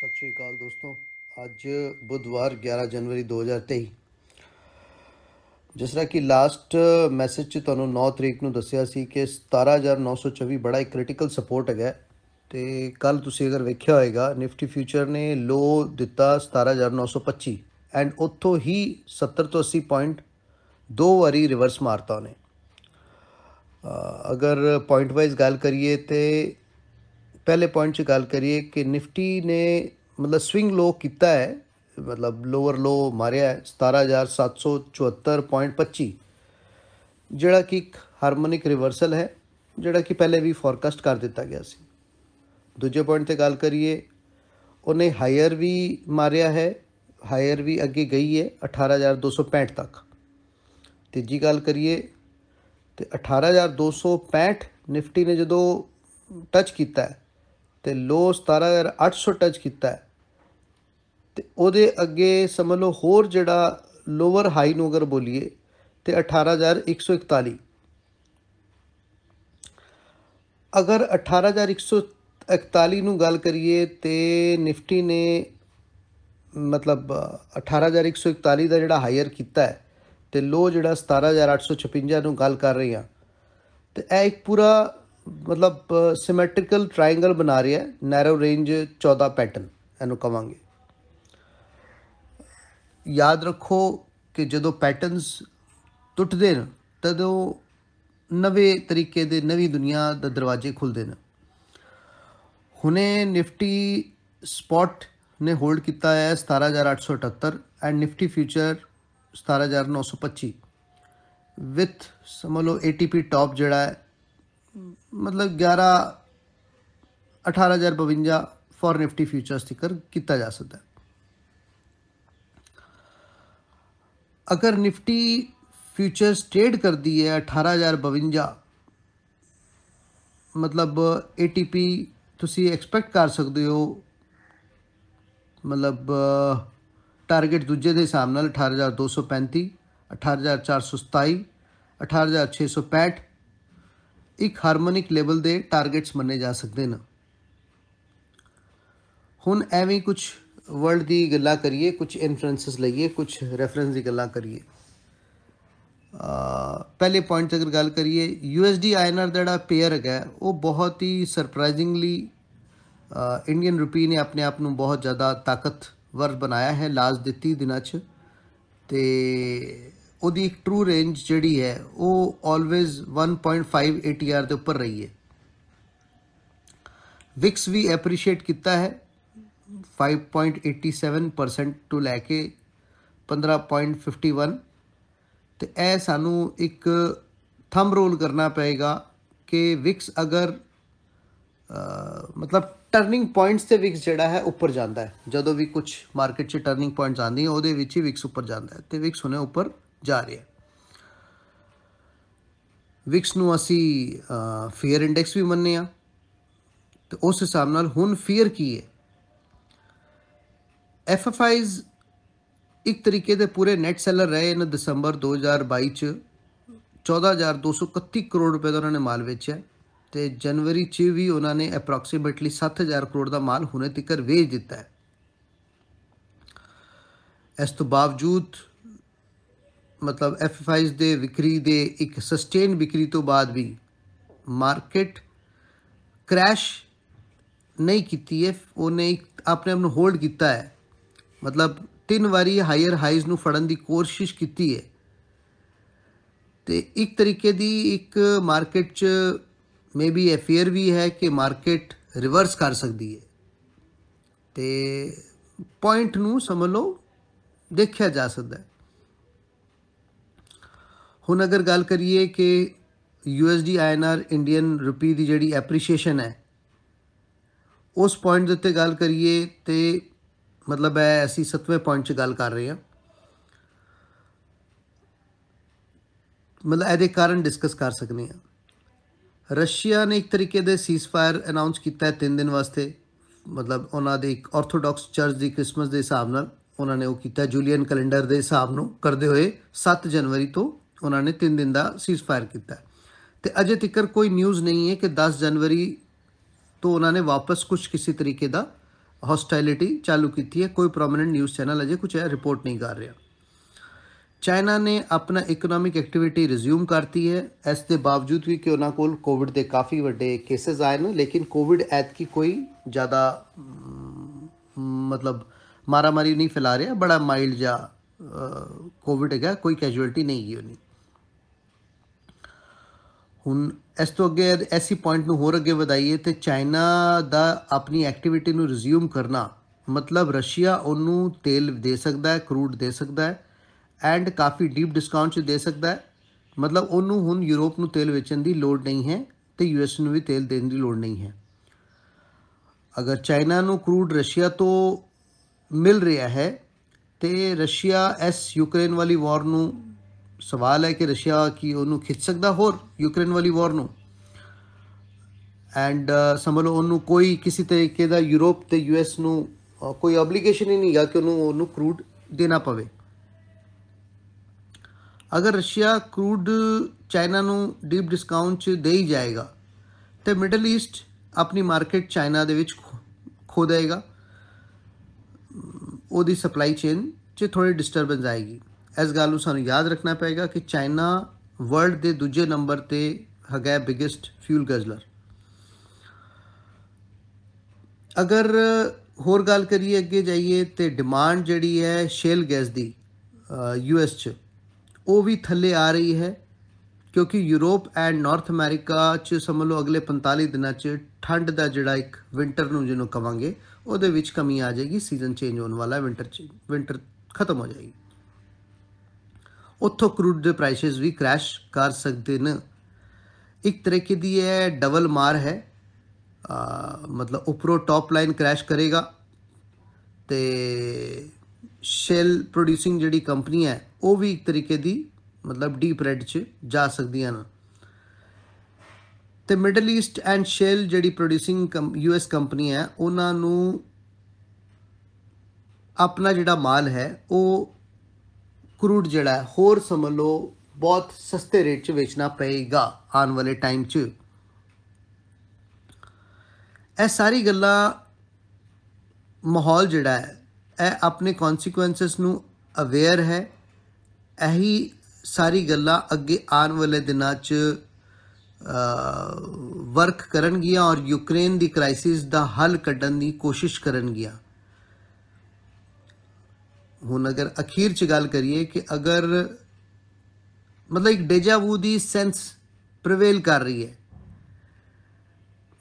ਸਤਿ ਸ਼੍ਰੀ ਅਕਾਲ ਦੋਸਤੋ। ਅੱਜ ਬੁੱਧਵਾਰ 11 ਜਨਵਰੀ 2023 ਜਿਸ ਤਰ੍ਹਾਂ ਕਿ ਲਾਸਟ ਮੈਸੇਜ 'ਚ ਤੁਹਾਨੂੰ 9 ਤਰੀਕ ਨੂੰ ਦੱਸਿਆ ਸੀ ਕਿ 17924 ਬੜਾ ਇੱਕ ਕ੍ਰਿਟੀਕਲ ਸਪੋਰਟ ਹੈਗਾ ਤੇ ਕੱਲ ਤੁਸੀਂ ਅਗਰ ਵੇਖਿਆ ਹੋਏਗਾ ਨਿਫਟੀ ਫਿਊਚਰ ਨੇ ਲੋ ਦਿੱਤਾ 17925 ਐਂਡ ਉੱਥੋਂ ਹੀ 70 ਤੋਂ 80 ਪੁਆਇੰਟ ਦੋ ਵਾਰੀ ਰਿਵਰਸ ਮਾਰਤਾ ਉਹਨੇ। ਅ, ਅਗਰ ਪੁਆਇੰਟ ਵਾਈਜ਼ ਗੱਲ ਕਰੀਏ ਤੇ ਪਹਿਲੇ ਪੁਆਇੰਟ 'ਚ ਗੱਲ ਕਰੀਏ ਕਿ ਨਿਫਟੀ ਨੇ ਮਤਲਬ ਸਵਿੰਗ ਲੋ ਕੀਤਾ ਹੈ ਮਤਲਬ ਲੋਅਰ ਲੋ ਮਾਰਿਆ ਹੈ 17774.25 ਜਿਹੜਾ ਕਿ ਇੱਕ ਹਾਰਮੋਨਿਕ ਰਿਵਰਸਲ ਹੈ ਜਿਹੜਾ ਕਿ ਪਹਿਲੇ ਵੀ ਫੋਰਕਾਸਟ ਕਰ ਦਿੱਤਾ ਗਿਆ ਸੀ ਦੂਜੇ ਪੁਆਇੰਟ ਤੇ ਗੱਲ ਕਰੀਏ ਉਹਨੇ ਹਾਇਰ ਵੀ ਮਾਰਿਆ ਹੈ ਹਾਇਰ ਵੀ ਅੱਗੇ ਗਈ ਹੈ 18265 ਤੱਕ ਤੀਜੀ ਗੱਲ ਕਰੀਏ ਤੇ 18265 ਨਿਫਟੀ ਨੇ ਜਦੋਂ ਟੱਚ ਕੀਤਾ ਹੈ ਤੇ ਲੋ 17800 ਟੱਚ ਕੀਤਾ ਹੈ। ਤੇ ਉਹਦੇ ਅੱਗੇ ਸਮਝ ਲਓ ਹੋਰ ਜਿਹੜਾ ਲੋਅਰ ਹਾਈ ਨੂੰ ਅਗਰ ਬੋਲੀਏ ਤੇ 18141 ਅਗਰ 18141 ਨੂੰ ਗੱਲ ਕਰੀਏ ਤੇ ਨਿਫਟੀ ਨੇ ਮਤਲਬ 18141 ਦਾ ਜਿਹੜਾ ਹਾਇਰ ਕੀਤਾ ਹੈ ਤੇ ਲੋ ਜਿਹੜਾ 17856 ਨੂੰ ਗੱਲ ਕਰ ਰਹੇ ਹਾਂ। ਤੇ ਇਹ ਇੱਕ ਪੂਰਾ ਮਤਲਬ ਸਿਮੈਟ੍ਰੀਕਲ ਟ੍ਰਾਇੰਗਲ ਬਣਾ ਰਿਹਾ ਹੈ ਨੈਰੋ ਰੇਂਜ 14 ਪੈਟਰਨ ਇਹਨੂੰ ਕਵਾਂਗੇ। ਯਾਦ ਰੱਖੋ ਕਿ ਜਦੋਂ ਪੈਟਰਨਸ ਟੁੱਟਦੇ ਨੇ, ਤਦੋਂ ਨਵੇਂ ਤਰੀਕੇ ਦੇ ਨਵੀਂ ਦੁਨੀਆ ਦੇ ਦਰਵਾਜ਼ੇ ਖੁੱਲਦੇ ਨੇ। ਹੁਣੇ ਨਿਫਟੀ ਸਪੌਟ ਨੇ ਹੋਲਡ ਕੀਤਾ ਹੈ 17878 ਐਂਡ ਨਿਫਟੀ ਫਿਊਚਰ 17925 ਵਿਥ ਸਮਝ ਲਓ ATP ਟਾਪ ਜਿਹੜਾ ਹੈ ਮਤਲਬ 11 18052 ਫॉर ਨਿਫਟੀ ਫਿਊਚਰਸ ਜ਼ਿਕਰ ਕੀਤਾ ਜਾ ਸਕਦਾ ਹੈ। ਅਗਰ ਨਿਫਟੀ ਫਿਊਚਰਸ ਟ੍ਰੇਡ ਕਰਦੀ ਹੈ 18052 ਮਤਲਬ ATP ਤੁਸੀਂ ਐਕਸਪੈਕਟ ਕਰ ਸਕਦੇ ਹੋ, ਮਤਲਬ ਟਾਰਗੇਟ ਦੂਜੇ ਦੇ ਹਿਸਾਬ ਨਾਲ 18235 18427 18665 ਇੱਕ ਹਾਰਮੋਨਿਕ ਲੈਵਲ ਦੇ ਟਾਰਗੇਟਸ ਮੰਨੇ ਜਾ ਸਕਦੇ ਨੇ। ਹੁਣ ਐਵੇਂ ਕੁਝ ਵਰਲਡ ਦੀ ਗੱਲਾਂ ਕਰੀਏ ਕੁਝ ਇਨਫਲੂਐਂਸਸ ਲਈਏ ਕੁਝ ਰੈਫਰੈਂਸ ਦੀ ਗੱਲਾਂ ਕਰੀਏ। ਅਹ ਪਹਿਲੇ ਪੁਆਇੰਟ ਅਗਰ ਗੱਲ ਕਰੀਏ USD INR ਦਾ ਜਿਹੜਾ ਪੇਅਰ ਹੈਗਾ, ਉਹ ਬਹੁਤ ਹੀ ਸਰਪ੍ਰਾਈਜ਼ਿੰਗਲੀ ਇੰਡੀਅਨ ਰੁਪੀ ਨੇ ਆਪਣੇ ਆਪ ਨੂੰ ਬਹੁਤ ਜ਼ਿਆਦਾ ਤਾਕਤਵਰ ਬਣਾਇਆ ਹੈ ਲਾਸਟ ਦੇ 30 ਦਿਨਾਂ 'ਚ ਤੇ ਉਹਦੀ ਇੱਕ ਟਰੂ ਰੇਂਜ ਜਿਹੜੀ ਹੈ ਉਹ ਆਲਵੇਜ਼ 1.5 ATR ਦੇ ਉੱਪਰ ਰਹੀ ਹੈ। ਵਿਕਸ ਵੀ ਐਪਰੀਸ਼ੀਏਟ ਕੀਤਾ ਹੈ 5.87% ਤੋਂ ਲੈ ਕੇ 15.51 ਤੇ ਇਹ ਸਾਨੂੰ ਇੱਕ ਥੰਬ ਰੋਲ ਕਰਨਾ ਪਏਗਾ ਕਿ ਵਿਕਸ ਅਗਰ ਅਹ, ਮਤਲਬ ਟਰਨਿੰਗ ਪੁਆਇੰਟਸ ਤੇ ਵਿਕਸ ਜਿਹੜਾ ਹੈ ਉੱਪਰ ਜਾਂਦਾ ਹੈ। ਜਦੋਂ ਵੀ ਕੁਝ ਮਾਰਕੀਟ 'ਚ ਟਰਨਿੰਗ ਪੁਆਇੰਟਸ ਆਉਂਦੀ ਹੈ ਉਹਦੇ ਵਿੱਚ ਹੀ ਵਿਕਸ ਉੱਪਰ ਜਾਂਦਾ ਹੈ। ਤੇ ਵਿਕਸ ਹੁਣੇ ਉੱਪਰ ਜਾ ਰਿਹਾ ਹੈ ਵਿਕਸ ਨੂੰ ਅਸੀਂ ਫੇਅਰ ਇੰਡੈਕਸ ਵੀ ਮੰਨਦੇ ਆ ਤੇ ਉਸ ਹਿਸਾਬ ਨਾਲ ਹੁਣ ਫੀਅਰ ਕੀ ਹੈ? ਐਫਐਫਆਈਜ਼ ਇੱਕ ਤਰੀਕੇ ਦੇ ਪੂਰੇ ਨੈਟ ਸੈਲਰ ਰਹੇ ਨੇ ਦਸੰਬਰ 2022 ਚ। 14231 ਕਰੋੜ ਰੁਪਏ ਦਾ ਉਹਨਾਂ ਨੇ ਮਾਲ ਵੇਚਿਆ। ਤੇ ਜਨਵਰੀ ਚ ਵੀ ਉਹਨਾਂ ਨੇ ਅਪਰੋਕਸੀਮੇਟਲੀ 7000 ਕਰੋੜ ਦਾ ਮਾਲ ਹੁਣੇ ਤੱਕ ਵੇਚ ਦਿੱਤਾ ਹੈ। ਇਸ ਤੋਂ ਬਾਵਜੂਦ ਮਤਲਬ ਐਫਐਫਆਈਜ਼ ਦੇ ਵਿਕਰੀ ਦੇ ਇੱਕ ਸਸਟੇਨ ਵਿਕਰੀ ਤੋਂ ਬਾਅਦ ਵੀ ਮਾਰਕੀਟ ਕ੍ਰੈਸ਼ ਨਹੀਂ ਕੀਤੀ ਹੈ, ਉਹਨੇ ਇੱਕ ਆਪਣੇ ਆਪ ਨੂੰ ਹੋਲਡ ਕੀਤਾ ਹੈ। ਮਤਲਬ ਤਿੰਨ ਵਾਰੀ ਹਾਇਰ ਹਾਈਜ਼ ਨੂੰ ਫੜਨ ਦੀ ਕੋਸ਼ਿਸ਼ ਕੀਤੀ ਹੈ। ਤੇ ਇੱਕ ਤਰੀਕੇ ਦੀ ਇੱਕ ਮਾਰਕੀਟ 'ਚ ਮੇਬੀ ਇਹ ਫੇਅਰ ਵੀ ਹੈ ਕਿ ਮਾਰਕੀਟ ਰਿਵਰਸ ਕਰ ਸਕਦੀ ਹੈ। ਤੇ ਪੁਆਇੰਟ ਨੂੰ ਸਮਝ ਲਓ, ਦੇਖਿਆ ਜਾ ਸਕਦਾ ਹੈ। ਹੁਣ ਅਗਰ ਗੱਲ ਕਰੀਏ ਕਿ USD INR ਇੰਡੀਅਨ ਰੁਪੀ ਦੀ ਜਿਹੜੀ ਐਪਰੀਸ਼ੀਏਸ਼ਨ ਹੈ, ਉਸ ਪੁਆਇੰਟ ਦੇ ਉੱਤੇ ਗੱਲ ਕਰੀਏ ਤੇ ਮਤਲਬ ਹੈ ਅਸੀਂ 7ਵੇਂ ਪੁਆਇੰਟ 'ਚ ਗੱਲ ਕਰ ਰਹੇ ਹਾਂ। ਮਤਲਬ ਇਹਦੇ ਕਾਰਨ ਡਿਸਕਸ ਕਰ ਸਕਦੇ ਹਾਂ। ਰਸ਼ੀਆ ਨੇ ਇੱਕ ਤਰੀਕੇ ਦੇ ਸੀਜ਼ਫਾਇਰ ਅਨਾਉਂਸ ਕੀਤਾ ਹੈ 3 ਦਿਨ ਵਾਸਤੇ। ਮਤਲਬ ਉਹਨਾਂ ਦੇ ਇੱਕ ਆਰਥੋਡਾਕਸ ਚਰਚ ਦੀ ਕ੍ਰਿਸਮਸ ਦੇ ਹਿਸਾਬ ਨਾਲ ਉਹਨਾਂ ਨੇ ਉਹ ਕੀਤਾ ਜੂਲੀਅਨ ਕੈਲੰਡਰ ਦੇ ਹਿਸਾਬ ਨੂੰ ਕਰਦੇ ਹੋਏ 7 ਜਨਵਰੀ ਤੋਂ ਉਹਨਾਂ ਨੇ 3 ਦਿਨ ਦਾ ਸੀਜ਼ਫਾਇਰ ਕੀਤਾ ਹੈ। ਤੇ ਅਜੇ ਤੱਕ ਕੋਈ ਨਿਊਜ਼ ਨਹੀਂ ਹੈ ਕਿ 10 ਜਨਵਰੀ ਤੋਂ ਉਹਨਾਂ ਨੇ ਵਾਪਸ ਕੁਝ ਕਿਸੇ ਤਰੀਕੇ ਦਾ ਹੌਸਟਾਈਲਿਟੀ ਚਾਲੂ ਕੀਤੀ ਹੈ। ਕੋਈ ਪ੍ਰੋਮਿਨੈਂਟ ਨਿਊਜ਼ ਚੈਨਲ ਅਜੇ ਕੁਝ ਰਿਪੋਰਟ ਨਹੀਂ ਕਰ ਰਿਹਾ। ਚਾਈਨਾ ਨੇ ਆਪਣਾ ਇਕਨੋਮਿਕ ਐਕਟੀਵਿਟੀ ਰਿਜ਼ਿਊਮ ਕਰਤੀ ਹੈ। ਇਸ ਦੇ ਬਾਵਜੂਦ ਵੀ ਕਿ ਉਹਨਾਂ ਕੋਲ ਕੋਵਿਡ ਦੇ ਕਾਫੀ ਵੱਡੇ ਕੇਸਸ ਆਏ ਨੇ ਲੇਕਿਨ ਕੋਵਿਡ ਐਤਕੀ ਕੋਈ ਜ਼ਿਆਦਾ ਅਮ, ਮਤਲਬ ਮਾਰਾਮਾਰੀ ਨਹੀਂ ਫੈਲਾ ਰਿਹਾ। ਬੜਾ ਮਾਈਲਡ ਜਾਂ ਕੋਵਿਡ ਹੈਗਾ ਕੋਈ ਕੈਜੂਅਲਟੀ ਨਹੀਂ ਗਈ ਉਹਨੀ ਹੁਣ ਇਸ ਤੋਂ ਅੱਗੇ ਐਸੀ ਪੁਆਇੰਟ ਨੂੰ ਹੋਰ ਅੱਗੇ ਵਧਾਈਏ ਤੇ ਚਾਈਨਾ ਦਾ ਆਪਣੀ ਐਕਟੀਵਿਟੀ ਨੂੰ ਰਿਜ਼ਿਊਮ ਕਰਨਾ ਮਤਲਬ ਰਸ਼ੀਆ ਉਹਨੂੰ ਤੇਲ ਦੇ ਸਕਦਾ ਹੈ ਕਰੂਡ ਦੇ ਸਕਦਾ ਹੈ ਐਂਡ ਕਾਫੀ ਡੀਪ ਡਿਸਕਾਊਂਟ 'ਚ ਦੇ ਸਕਦਾ ਹੈ। ਮਤਲਬ ਉਹਨੂੰ ਹੁਣ ਯੂਰਪ ਨੂੰ ਤੇਲ ਵੇਚਣ ਦੀ ਲੋੜ ਨਹੀਂ ਹੈ ਤੇ ਯੂਐਸ ਨੂੰ ਵੀ ਤੇਲ ਦੇਣ ਦੀ ਲੋੜ ਨਹੀਂ ਹੈ। ਅਗਰ ਚਾਈਨਾ ਨੂੰ ਕਰੂਡ ਰਸ਼ੀਆ ਤੋਂ ਮਿਲ ਰਿਹਾ ਹੈ ਤੇ ਰਸ਼ੀਆ ਇਸ ਯੂਕਰੇਨ ਵਾਲੀ ਵਾਰ ਨੂੰ ਸਵਾਲ ਹੈ ਕਿ ਰਸ਼ੀਆ ਕੀ ਉਹਨੂੰ ਖਿੱਚ ਸਕਦਾ ਹੋਰ ਯੂਕਰੇਨ ਵਾਲੀ ਵਾਰ ਨੂੰ? ਐਂਡ ਸਮਝ ਲਓ ਉਹਨੂੰ ਕੋਈ ਕਿਸੇ ਤਰੀਕੇ ਦਾ ਯੂਰਪ ਤੇ ਯੂਐਸ ਨੂੰ ਅ, ਕੋਈ ਆਬਲੀਗੇਸ਼ਨ ਹੀ ਨਹੀਂ ਹੈ ਕਿ ਉਹਨੂੰ ਉਹਨੂੰ ਕਰੂਡ ਦੇਣਾ ਪਵੇ। ਅਗਰ ਰਸ਼ੀਆ ਕਰੂਡ ਚਾਈਨਾ ਨੂੰ ਡੀਪ ਡਿਸਕਾਊਂਟ 'ਚ ਦੇ ਹੀ ਜਾਏਗਾ ਤੇ ਮਿਡਲ ਈਸਟ ਆਪਣੀ ਮਾਰਕੀਟ ਚਾਈਨਾ ਦੇ ਵਿੱਚ ਖੋ- ਖੋ ਦੇਗਾ ਉਹਦੀ ਸਪਲਾਈ ਚੇਨ 'ਚ ਥੋੜੀ ਡਿਸਟਰਬੈਂਸ ਆਏਗੀ। ਇਸ ਗੱਲ ਨੂੰ ਸਾਨੂੰ ਯਾਦ ਰੱਖਣਾ ਪਏਗਾ ਕਿ ਚਾਈਨਾ ਵਰਲਡ ਦੇ ਦੂਜੇ ਨੰਬਰ ਤੇ ਹੈਗਾ ਬਿਗੇਸਟ ਫਿਊਲ ਗਜ਼ਲਰ ਅਗਰ ਹੋਰ ਗੱਲ ਕਰੀਏ ਅੱਗੇ ਜਾਈਏ ਤੇ ਡਿਮਾਂਡ ਜਿਹੜੀ ਹੈ ਸ਼ੇਲ ਗੈਸ ਦੀ ਯੂਐਸ 'ਚ, ਉਹ ਵੀ ਥੱਲੇ ਆ ਰਹੀ ਹੈ ਕਿਉਂਕਿ ਯੂਰਪ ਐਂਡ ਨਾਰਥ ਅਮਰੀਕਾ 'ਚ ਸਮਝ ਲਓ ਅਗਲੇ 45 ਦਿਨਾਂ 'ਚ ਠੰਡ ਦਾ ਜਿਹੜਾ ਇੱਕ ਵਿੰਟਰ ਨੂੰ ਜਿਹਨੂੰ ਕਵਾਂਗੇ, ਉਹਦੇ ਵਿੱਚ ਕਮੀ ਆ ਜਾਏਗੀ ਸੀਜ਼ਨ ਚੇਂਜ ਹੋਣ ਵਾਲਾ ਹੈ ਵਿੰਟਰ 'ਚ ਵਿੰਟਰ ਖਤਮ ਹੋ ਜਾਏਗੀ। ਉੱਥੋਂ ਕਰੂਡ ਦੇ ਪ੍ਰਾਈਸਿਸ ਵੀ ਕ੍ਰੈਸ਼ ਕਰ ਸਕਦੇ ਨੇ। ਇੱਕ ਤਰੀਕੇ ਦੀ ਇਹ ਡਬਲ ਮਾਰ ਹੈ। ਅ, ਮਤਲਬ ਉੱਪਰੋਂ ਟੌਪ ਲਾਈਨ ਕ੍ਰੈਸ਼ ਕਰੇਗਾ ਤੇ ਸ਼ੈਲ ਪ੍ਰੋਡਿਊਸਿੰਗ ਜਿਹੜੀ ਕੰਪਨੀ ਹੈ ਉਹ ਵੀ ਇੱਕ ਤਰੀਕੇ ਦੀ ਮਤਲਬ ਡੀਪ ਰੈਡ 'ਚ ਜਾ ਸਕਦੀਆਂ ਨੇ। ਤੇ ਮਿਡਲ ਈਸਟ ਐਂਡ ਸ਼ੈਲ ਜਿਹੜੀ ਪ੍ਰੋਡਿਊਸਿੰਗ ਯੂਐਸ ਕੰਪਨੀ ਹੈ ਉਹਨਾਂ ਨੂੰ ਆਪਣਾ ਜਿਹੜਾ ਮਾਲ ਹੈ ਉਹ ਕਰੂਡ ਜਿਹੜਾ ਹੈ, ਹੋਰ ਸਮਝ ਲਓ, ਬਹੁਤ ਸਸਤੇ ਰੇਟ 'ਚ ਵੇਚਣਾ ਪਏਗਾ ਆਉਣ ਵਾਲੇ ਟਾਈਮ 'ਚ। ਇਹ ਸਾਰੀ ਗੱਲਾਂ ਮਾਹੌਲ ਜਿਹੜਾ ਹੈ, ਇਹ ਆਪਣੇ ਕਨਸੀਕੁਐਂਸਸ ਨੂੰ ਅਵੇਅਰ ਹੈ। ਇਹੀ ਸਾਰੀ ਗੱਲਾਂ ਅੱਗੇ ਆਉਣ ਵਾਲੇ ਦਿਨਾਂ 'ਚ ਵਰਕ ਕਰਨਗੀਆਂ ਔਰ ਯੂਕਰੇਨ ਦੀ ਕ੍ਰਾਈਸਿਸ ਦਾ ਹੱਲ ਕੱਢਣ ਦੀ ਕੋਸ਼ਿਸ਼ ਕਰਨਗੀਆਂ। ਹੁਣ ਅਗਰ ਅਖੀਰ ਚ ਗੱਲ ਕਰੀਏ ਕਿ ਅਗਰ ਮਤਲਬ ਇੱਕ ਡੇਜਾ ਵੂ ਦੀ ਸੈਂਸ ਪ੍ਰੀਵੇਲ ਕਰ ਰਹੀ ਹੈ,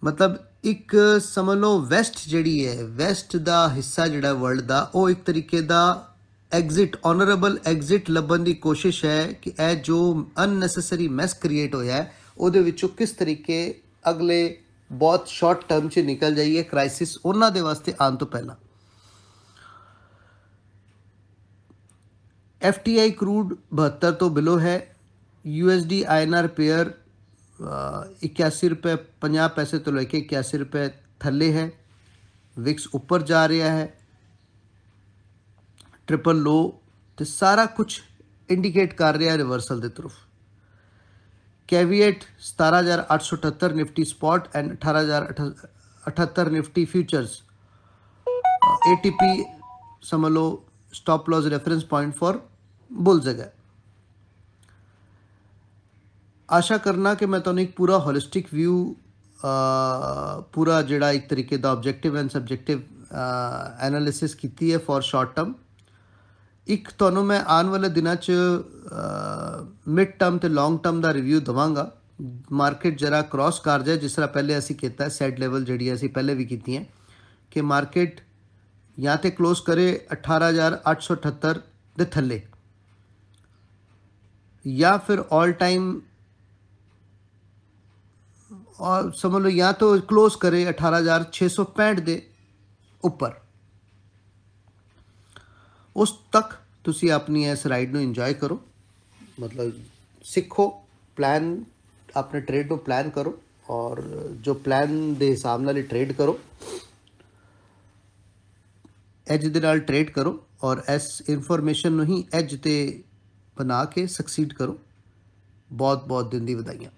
ਮਤਲਬ ਇੱਕ ਸਮਝ ਲਓ ਵੈਸਟ ਜਿਹੜੀ ਹੈ ਵੈਸਟ ਦਾ ਹਿੱਸਾ ਜਿਹੜਾ ਵਰਲਡ ਦਾ, ਉਹ ਇੱਕ ਤਰੀਕੇ ਦਾ ਐਗਜ਼ਿਟ ਆਨਰੇਬਲ ਐਗਜ਼ਿਟ ਲੱਭਣ ਦੀ ਕੋਸ਼ਿਸ਼ ਹੈ ਕਿ ਇਹ ਜੋ ਅਨਨੈਸੈਸਰੀ ਮੈਸ ਕ੍ਰੀਏਟ ਹੋਇਆ ਹੈ, ਉਹਦੇ ਵਿੱਚੋਂ ਕਿਸ ਤਰੀਕੇ ਅਗਲੇ ਬਹੁਤ ਸ਼ਾਰਟ ਟਰਮ 'ਚ ਨਿਕਲ ਜਾਈਏ ਕ੍ਰਾਈਸਿਸ ਉਹਨਾਂ ਦੇ ਵਾਸਤੇ ਆਉਣ ਤੋਂ ਪਹਿਲਾਂ। FTI ਕਰੂਡ 72 ਤੋਂ ਬਿਲੋ ਹੈ USD INR ਪੇਅਰ 81 ਰੁਪਏ 50 ਪੈਸੇ ਤੋਂ ਲੈ ਕੇ 81 ਰੁਪਏ ਥੱਲੇ ਹੈ ਵਿਕਸ ਉੱਪਰ ਜਾ ਰਿਹਾ ਹੈ ਟ੍ਰਿਪਲ ਲੋ ਤੇ ਸਾਰਾ ਕੁਝ ਇੰਡੀਕੇਟ ਕਰ ਰਿਹਾ ਰਿਵਰਸਲ ਦੇ ਤਰਫ caveat 17878 Nifty spot and 18078 Nifty futures ATP ਸਮਝ ਲਓ stop loss reference point for ਭੁੱਲ ਜਾਗਾ ਆਸ਼ਾ ਕਰਨਾ ਕਿ ਮੈਂ ਤੁਹਾਨੂੰ ਇੱਕ ਪੂਰਾ ਹੋਲਿਸਟਿਕ ਵਿਊ ਪੂਰਾ ਜਿਹੜਾ ਇੱਕ ਤਰੀਕੇ ਦਾ ਆਬਜੈਕਟਿਵ ਐਂਡ ਸਬਜੈਕਟਿਵ ਐਨਾਲਿਸਿਸ ਕੀਤੀ ਹੈ ਫॉर ਸ਼ਾਰਟ ਟਰਮ ਇੱਕ ਤੁਹਾਨੂੰ ਮੈਂ ਆਉਣ ਵਾਲੇ ਦਿਨਾਂ 'ਚ ਮਿਡ ਟਰਮ ਤੇ ਲੌਂਗ ਟਰਮ ਦਾ ਰਿਵਿਊ ਦਵਾਂਗਾ। ਮਾਰਕੀਟ ਜਰਾ ਕ੍ਰਾਸ ਕਰ ਜਾਏ, ਜਿਸ ਤਰ੍ਹਾਂ ਪਹਿਲੇ ਅਸੀਂ ਕੀਤਾ ਹੈ ਸੈਟ ਲੈਵਲ ਜਿਹੜੀ ਅਸੀਂ ਪਹਿਲੇ ਵੀ ਕੀਤੀ ਹੈ, ਕਿ ਮਾਰਕੀਟ ਜਾਂ ਤੇ ক্লোਜ਼ ਕਰੇ 18878 ਦੇ ਥੱਲੇ। या फिर ऑल टाइम और समझ लो, या तो क्लोज करे अठारह हज़ार छे सौ पैंठ दे उपर उस तक तुम अपनी इस राइड नो इंजॉय करो। मतलब सीखो प्लान अपने ट्रेड को प्लान करो, और जो प्लान दे हिसाब ना ट्रेड करो। एज दे ट्रेड करो, और इस इंफॉर्मेशन ही एज ते ਬਣਾ ਕੇ ਸਕਸੀਡ ਕਰੋ। ਬਹੁਤ ਬਹੁਤ ਦਿਨ ਦੀ ਵਧਾਈਆਂ।